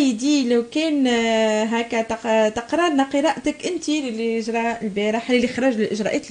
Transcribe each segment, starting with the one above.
سيدي لو كان آه، هكا تقرا لنا قراءتك أنت اللي جرى البارح اللي خرج الاجراءات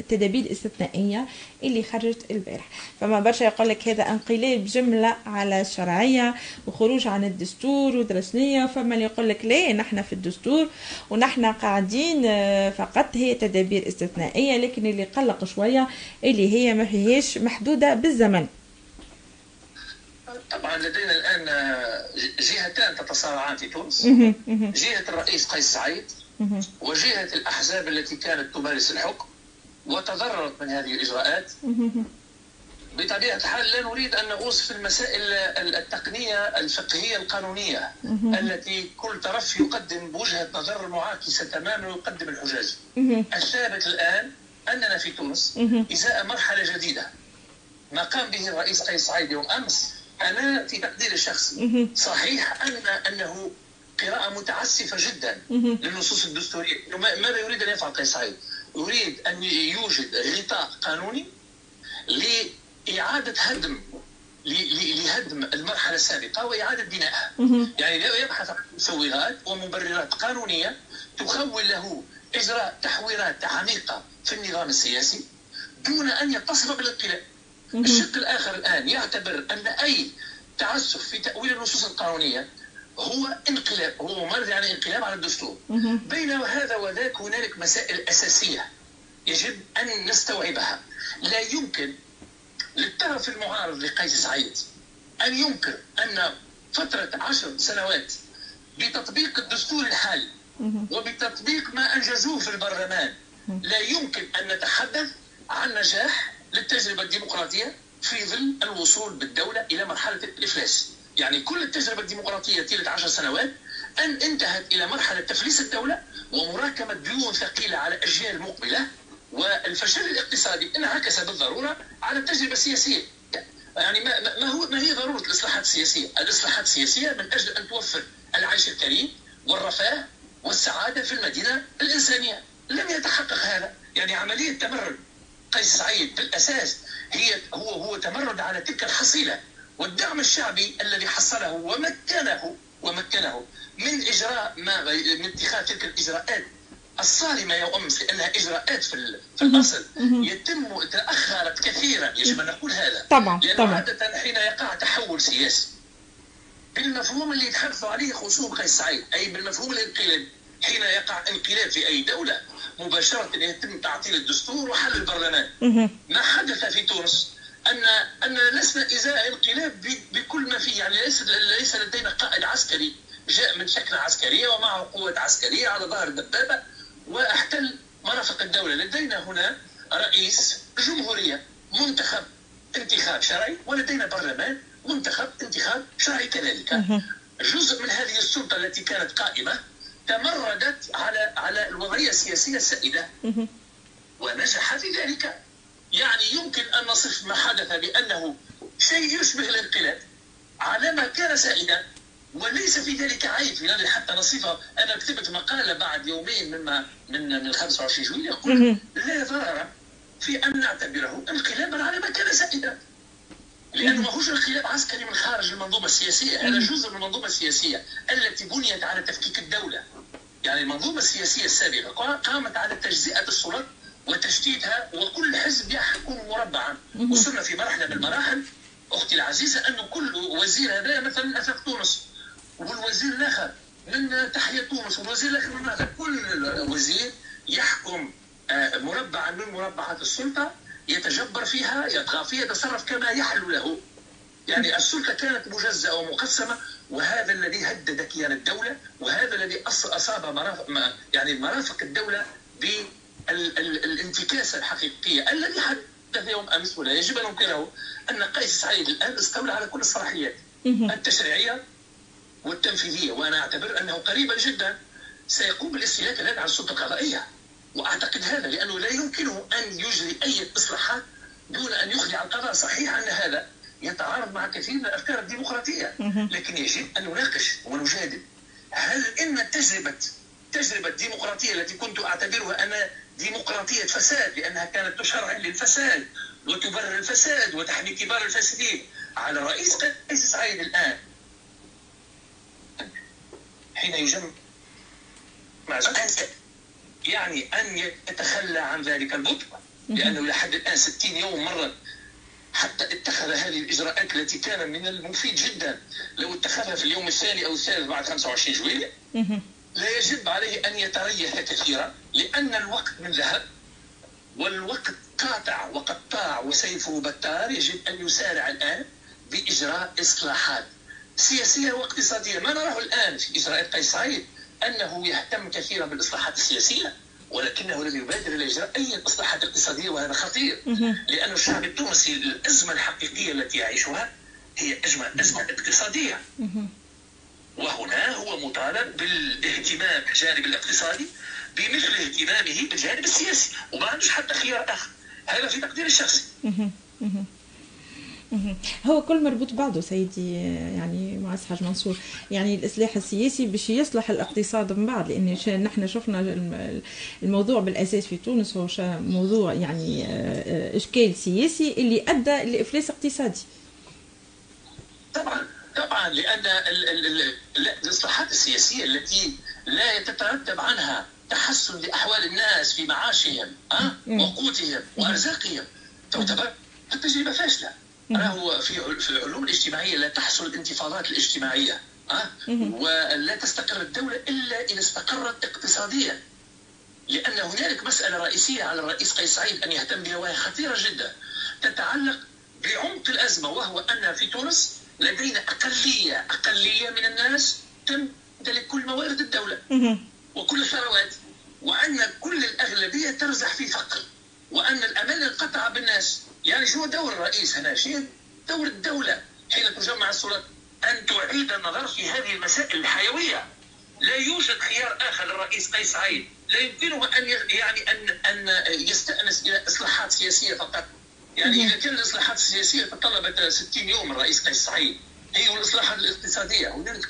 التدابير الاستثنائية اللي خرجت البارح. فما برشا يقول لك هذا انقلاب جملة على الشرعيه وخروج عن الدستور ودرسنية. فما اللي يقول لك لا نحن في الدستور ونحن قاعدين آه، فقط هي تدابير استثنائية لكن اللي قلق شوية اللي هي ما فيهاش محدودة بالزمن. طبعا لدينا الآن آه، جهتان تتصارعان في تونس. جهة الرئيس قيس سعيد. وجهة الأحزاب التي كانت تمارس الحكم وتضررت من هذه الإجراءات. بطبيعة الحال لا نريد أن نغوص في المسائل التقنية الفقهية القانونية التي كل طرف يقدم بوجهة نظر معاكسة تماما ويقدم الحجاج. الثابت الآن أننا في تونس إزاء مرحلة جديدة. ما قام به الرئيس قيس سعيد يوم أمس أنا في تقديري الشخصي. صحيح ان أنه قراءة متعسفة جدا للنصوص الدستورية. ماذا يريد أن يفعل قيس سعيد؟ يريد أن يوجد غطاء قانوني لإعادة هدم لهدم المرحلة السابقة وإعادة بنائها. يعني يبحث عن مسوغات ومبررات قانونية تخول له إجراء تحويرات عميقة في النظام السياسي دون أن يتصل بالانقلاب. الشق الآخر الآن يعتبر أن أي تعسف في تأويل النصوص القانونية هو انقلاب هو ممارسه يعني انقلاب على الدستور. بين هذا وذاك هنالك مسائل أساسية يجب أن نستوعبها. لا يمكن للطرف المعارض لقيس سعيد أن ينكر أن فترة عشر سنوات بتطبيق الدستور الحالي وبتطبيق ما أنجزوه في البرلمان لا يمكن أن نتحدث عن نجاح للتجربة الديمقراطية في ظل الوصول بالدولة إلى مرحلة الإفلاس. يعني كل التجربة الديمقراطية طيلة عشر سنوات أن انتهت إلى مرحلة تفليس الدولة ومراكمة ديون ثقيلة على أجيال مقبلة والفشل الاقتصادي انعكس بالضرورة على التجربة السياسية. يعني ما, ما هو ما هي ضرورة الإصلاحات السياسية؟ الإصلاحات السياسية من أجل أن توفر العيش الكريم والرفاه والسعادة في المدينة الإنسانية، لم يتحقق هذا، يعني عملية تمرد قيس سعيد بالأساس هي هو هو تمرد على تلك الحصيلة والدعم الشعبي الذي حصله ومكنه ومكنه من إجراء ما من اتخاذ تلك الإجراءات الصارمة يا امس لأنها إجراءات في, في الأصل. يتم تأخرت كثيرا يجب أن نقول هذا. طبعا طبعا. عادة حين يقع تحول سياسي. بالمفهوم اللي يتحدثوا عليه خصوم قيس سعيد أي بالمفهوم الإنقلابي. حين يقع انقلاب في أي دولة مباشرة يتم تعطيل الدستور وحل البرلمان. ما حدث في تونس؟ ان أن لسنا إزاء انقلاب بكل ما فيه. يعني ليس ليس لدينا قائد عسكري. جاء من شكله عسكرية ومعه قوة عسكرية على ظهر دبابه وأحتل مرافق الدولة. لدينا هنا رئيس جمهورية منتخب انتخاب شرعي ولدينا برلمان منتخب انتخاب شرعي كذلك. جزء من هذه السلطة التي كانت قائمة تمردت على على الوضعية السياسية السائدة. ونجح في ذلك يعني يمكن أن نصف ما حدث بأنه شيء يشبه الانقلاب على ما كان سائدا وليس في ذلك عيب. يعني حتى نصفه أنا كتبت مقالة بعد يومين مما من من 25 جويلية يقول لا ضرر في أن نعتبره انقلابا على ما كان سائدا. لأنه ماهوش انقلاب عسكري من خارج المنظومة السياسية. هذا جزء من المنظومة السياسية. التي بنيت على تفكيك الدولة. يعني المنظومة السياسية السابقة قامت على تجزئة السلطات وتشتيتها وكل حزب يحكم مربعا. وصلنا في مرحلة من المراحل أختي العزيزة انه كل وزير هذا مثلا افاق تونس والوزير الآخر من تحيا تونس والوزير الآخر من ماذا كل وزير يحكم آه، مربعا من مربعات السلطة. يتجبر فيها يطغى فيها يتصرف كما يحلو له. يعني السلطة كانت مجزأة ومقسمة وهذا الذي هدد كيان الدولة وهذا الذي أصاب مرافق يعني مرافق الدولة بالانتكاسة الحقيقية. الذي حدث يوم أمس ولا يجب أن ننكره أن قيس سعيد الآن استولى على كل الصلاحيات التشريعية والتنفيذية. وأنا أعتبر أنه قريبا جدا سيقوم بالاستيلاء الآن على السلطة القضائية. وأعتقد هذا لأنه لا يمكنه أن يجري أي اصلاحات دون أن يخضع القضاء. صحيح أن هذا يتعارض مع كثير من الأفكار الديمقراطية لكن يجب أن نناقش ونجادل. هل إن تجربة تجربة الديمقراطية التي كنت أعتبرها أنا ديمقراطية فساد لأنها كانت تشرع للفساد وتبرر الفساد وتحمي كبار الفاسدين على رئيس قيس سعيد الآن. حين يجمع يعني أن يتخلى عن ذلك البطء لأنه لحد الآن 60 يوم مرت حتى اتخذ هذه الإجراءات التي كان من المفيد جدا. لو اتخذها في اليوم الثاني أو الثالث بعد 25 جويلية لا يجب عليه أن يتريث كثيرا لأن الوقت من ذهب والوقت قاطع وقطاع وسيفه بتار يجب أن يسارع الآن بإجراء إصلاحات سياسية واقتصادية. ما نراه الآن في إجراءات قيس سعيد أنه يهتم كثيرا بالإصلاحات السياسية ولكنه لم يبادر إلى إجراء أي إصلاحات اقتصادية وهذا خطير لأن الشعب التونسي الأزمة الحقيقية التي يعيشها هي أزمة أزمة اقتصادية. وهنا هو مطالب بالاهتمام بالجانب الاقتصادي بمثل اهتمامه بالجانب السياسي وما عندوش حتى خيار آخر هذا في تقديري الشخصي. هو كل مربوط بعضه سيدي يعني معز حاج منصور. يعني الإصلاح السياسي باش يصلح الاقتصاد من بعد لأن نحن شفنا الموضوع بالأساس في تونس هو موضوع يعني آه، إشكال سياسي اللي أدى لإفلاس اقتصادي. طبعا طبعا لأن الاصلاحات السياسية التي لا يتترتب عنها تحسن لأحوال الناس في معاشهم أه؟ وقوتهم وأرزاقهم. تعتبر تجربة فاشلة. راهو في في العلوم الاجتماعية لا تحصل الانتفاضات الاجتماعية أه؟ ولا تستقر الدولة إلا إذا استقرت اقتصاديا. لأن هنالك مسألة رئيسية على الرئيس قيس سعيد أن يهتم بها وهي خطيرة جدا تتعلق بعمق الأزمة وهو أن في تونس لدينا أقلية أقلية من الناس تمتلك كل موارد الدولة وكل الثروات وأن كل الأغلبية ترزح في فقر وأن الامل انقطع بالناس يعني شو دور الرئيس هنا شيء دور الدولة حين تجمع السلطات أن تعيد النظر في هذه المسائل الحيوية. لا يوجد خيار آخر للرئيس قيس سعيد لا يمكنه أن يعني أن أن يستأنس إلى إصلاحات سياسية فقط. يعني إذا كان الإصلاحات السياسية تطلبت 60 يوم الرئيس قيس سعيد هي والإصلاحات الاقتصادية. هنالك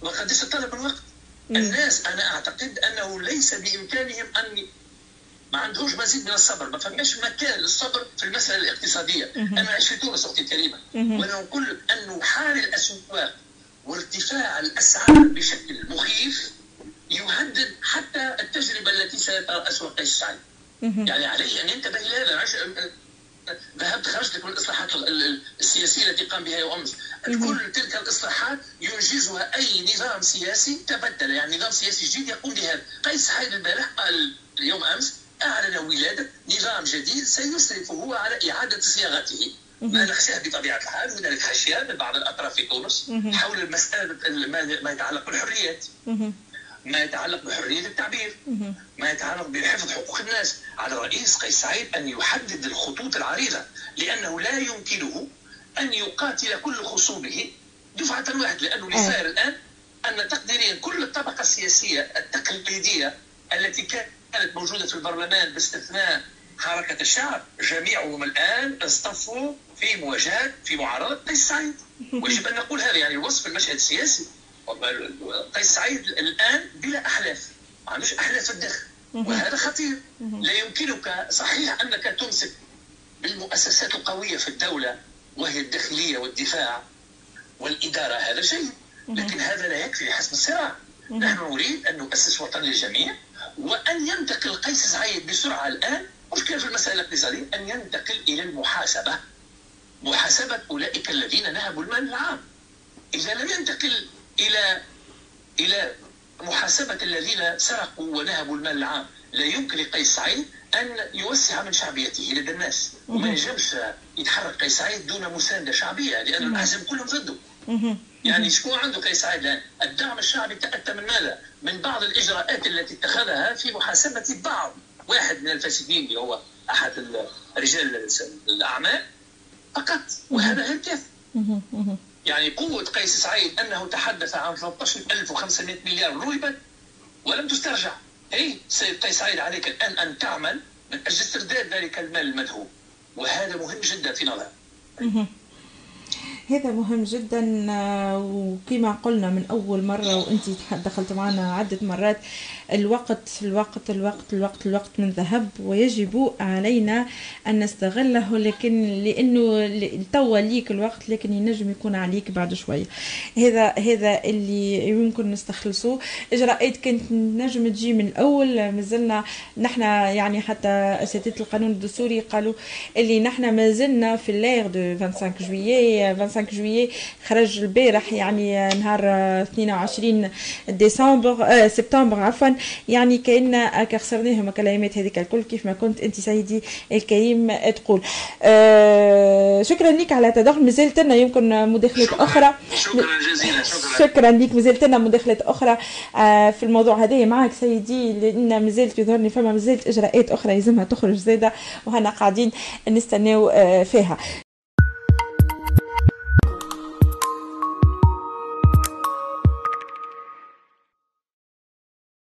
وقد يتطلب الوقت. الناس أنا أعتقد أنه ليس بإمكانهم أن ما عندهوش مزيد من الصبر. ما فماش مكان للصبر في المسألة الاقتصادية. أنا عايش في تونس أختي الكريمة. وأنا نقول أنه حال الأسواق وارتفاع الأسعار بشكل مخيف يهدد حتى التجربة التي سيترأسها قيس سعيد يعني عليه أن ينتبه لهذا ذهبت خرجت من الإصلاحات السياسية التي قام بها يوم أمس. كل تلك الإصلاحات ينجزها. أي نظام سياسي تبدل. يعني نظام سياسي جديد يقوم بهذا. قيس سعيد البارح قال اليوم أمس أعلن ولادة نظام جديد سيسرف هو على إعادة صياغته. ما نخشاه بطبيعة الحال هنالك خشية من بعض الأطراف في تونس حول المسألة ما يتعلق بالحريات. ما يتعلق بحرية التعبير. ما يتعلق بحفظ حقوق الناس على الرئيس قيس سعيد أن يحدد الخطوط العريضة لأنه لا يمكنه أن يقاتل كل خصومه دفعة واحدة لأنه اللي صاير الآن أن تقديريا كل الطبقة السياسية التقليدية التي كانت كانت موجودة في البرلمان باستثناء حركة الشعب جميعهم الآن اصطفوا في مواجهة في معارضة قيس سعيد. ويجب أن نقول هذا يعني وصف المشهد السياسي. قيس سعيد الآن بلا أحلاف ما عندوش أحلاف الدخل وهذا خطير. لا يمكنك صحيح أنك تمسك بالمؤسسات القوية في الدولة وهي الداخلية والدفاع والإدارة هذا شيء. لكن هذا لا يكفي لحسم الصراع. نحن نريد أن نؤسس وطن للجميع. وأن ينتقل قيس سعيد بسرعة الآن. مشكلة في المسألة الاقتصادية؟ أن ينتقل إلى المحاسبة. محاسبة أولئك الذين نهبوا المال العام. إذا لم ينتقل إلى إلى محاسبة الذين سرقوا ونهبوا المال العام لا يمكن لقيس سعيد أن يوسع من شعبيته لدى الناس. وما ينجمش يتحرك قيس سعيد دون مساندة شعبية لأن الأحزاب كلهم ضده. يعني شكون عنده قيس سعيد الان؟ الدعم الشعبي تأتى من ماذا؟ من بعض الإجراءات التي اتخذها في محاسبة بعض. واحد من الفاسدين اللي هو أحد رجال الأعمال فقط. وهذا غير كافي يعني قوة قيس سعيد أنه تحدث عن 13500 مليار رويبة ولم تسترجع. أي سيد قيس سعيد عليك الآن أن تعمل من أجل استرداد ذلك المال المذهوب وهذا مهم جدا في نظري هذا مهم جدا آه، وكما قلنا من أول مرة وأنت دخلت معنا عدة مرات الوقت الوقت الوقت الوقت الوقت من ذهب ويجب علينا أن نستغله لكن لأنه توا ليك الوقت لكن ينجم يكون عليك بعد شوية هذا هذا اللي يمكن نستخلصوه اجراءات كانت نجم تجي من الأول مازلنا نحن يعني حتى أساتذة القانون الدستوري قالوا اللي نحن ما زلنا في الليغ دو 25 جويي 25 جويي خرج البارح يعني نهار 22 ديسمبر آه سبتمبر عفوا يعني كان خسرناهم الكلمات هذيك الكل كيف ما كنت انت سيدي الكريم تقول آه شكرا لك على تدخل مازالت لنا يمكن مداخلات أخرى شكرا جزيلا شكرا شكرا لك مازالت لنا مداخلات أخرى آه في الموضوع هذا معك سيدي لأن مازالت يظهرني فما مازالت اجراءات أخرى يلزمها تخرج زاده وهنا قاعدين نستناو فيها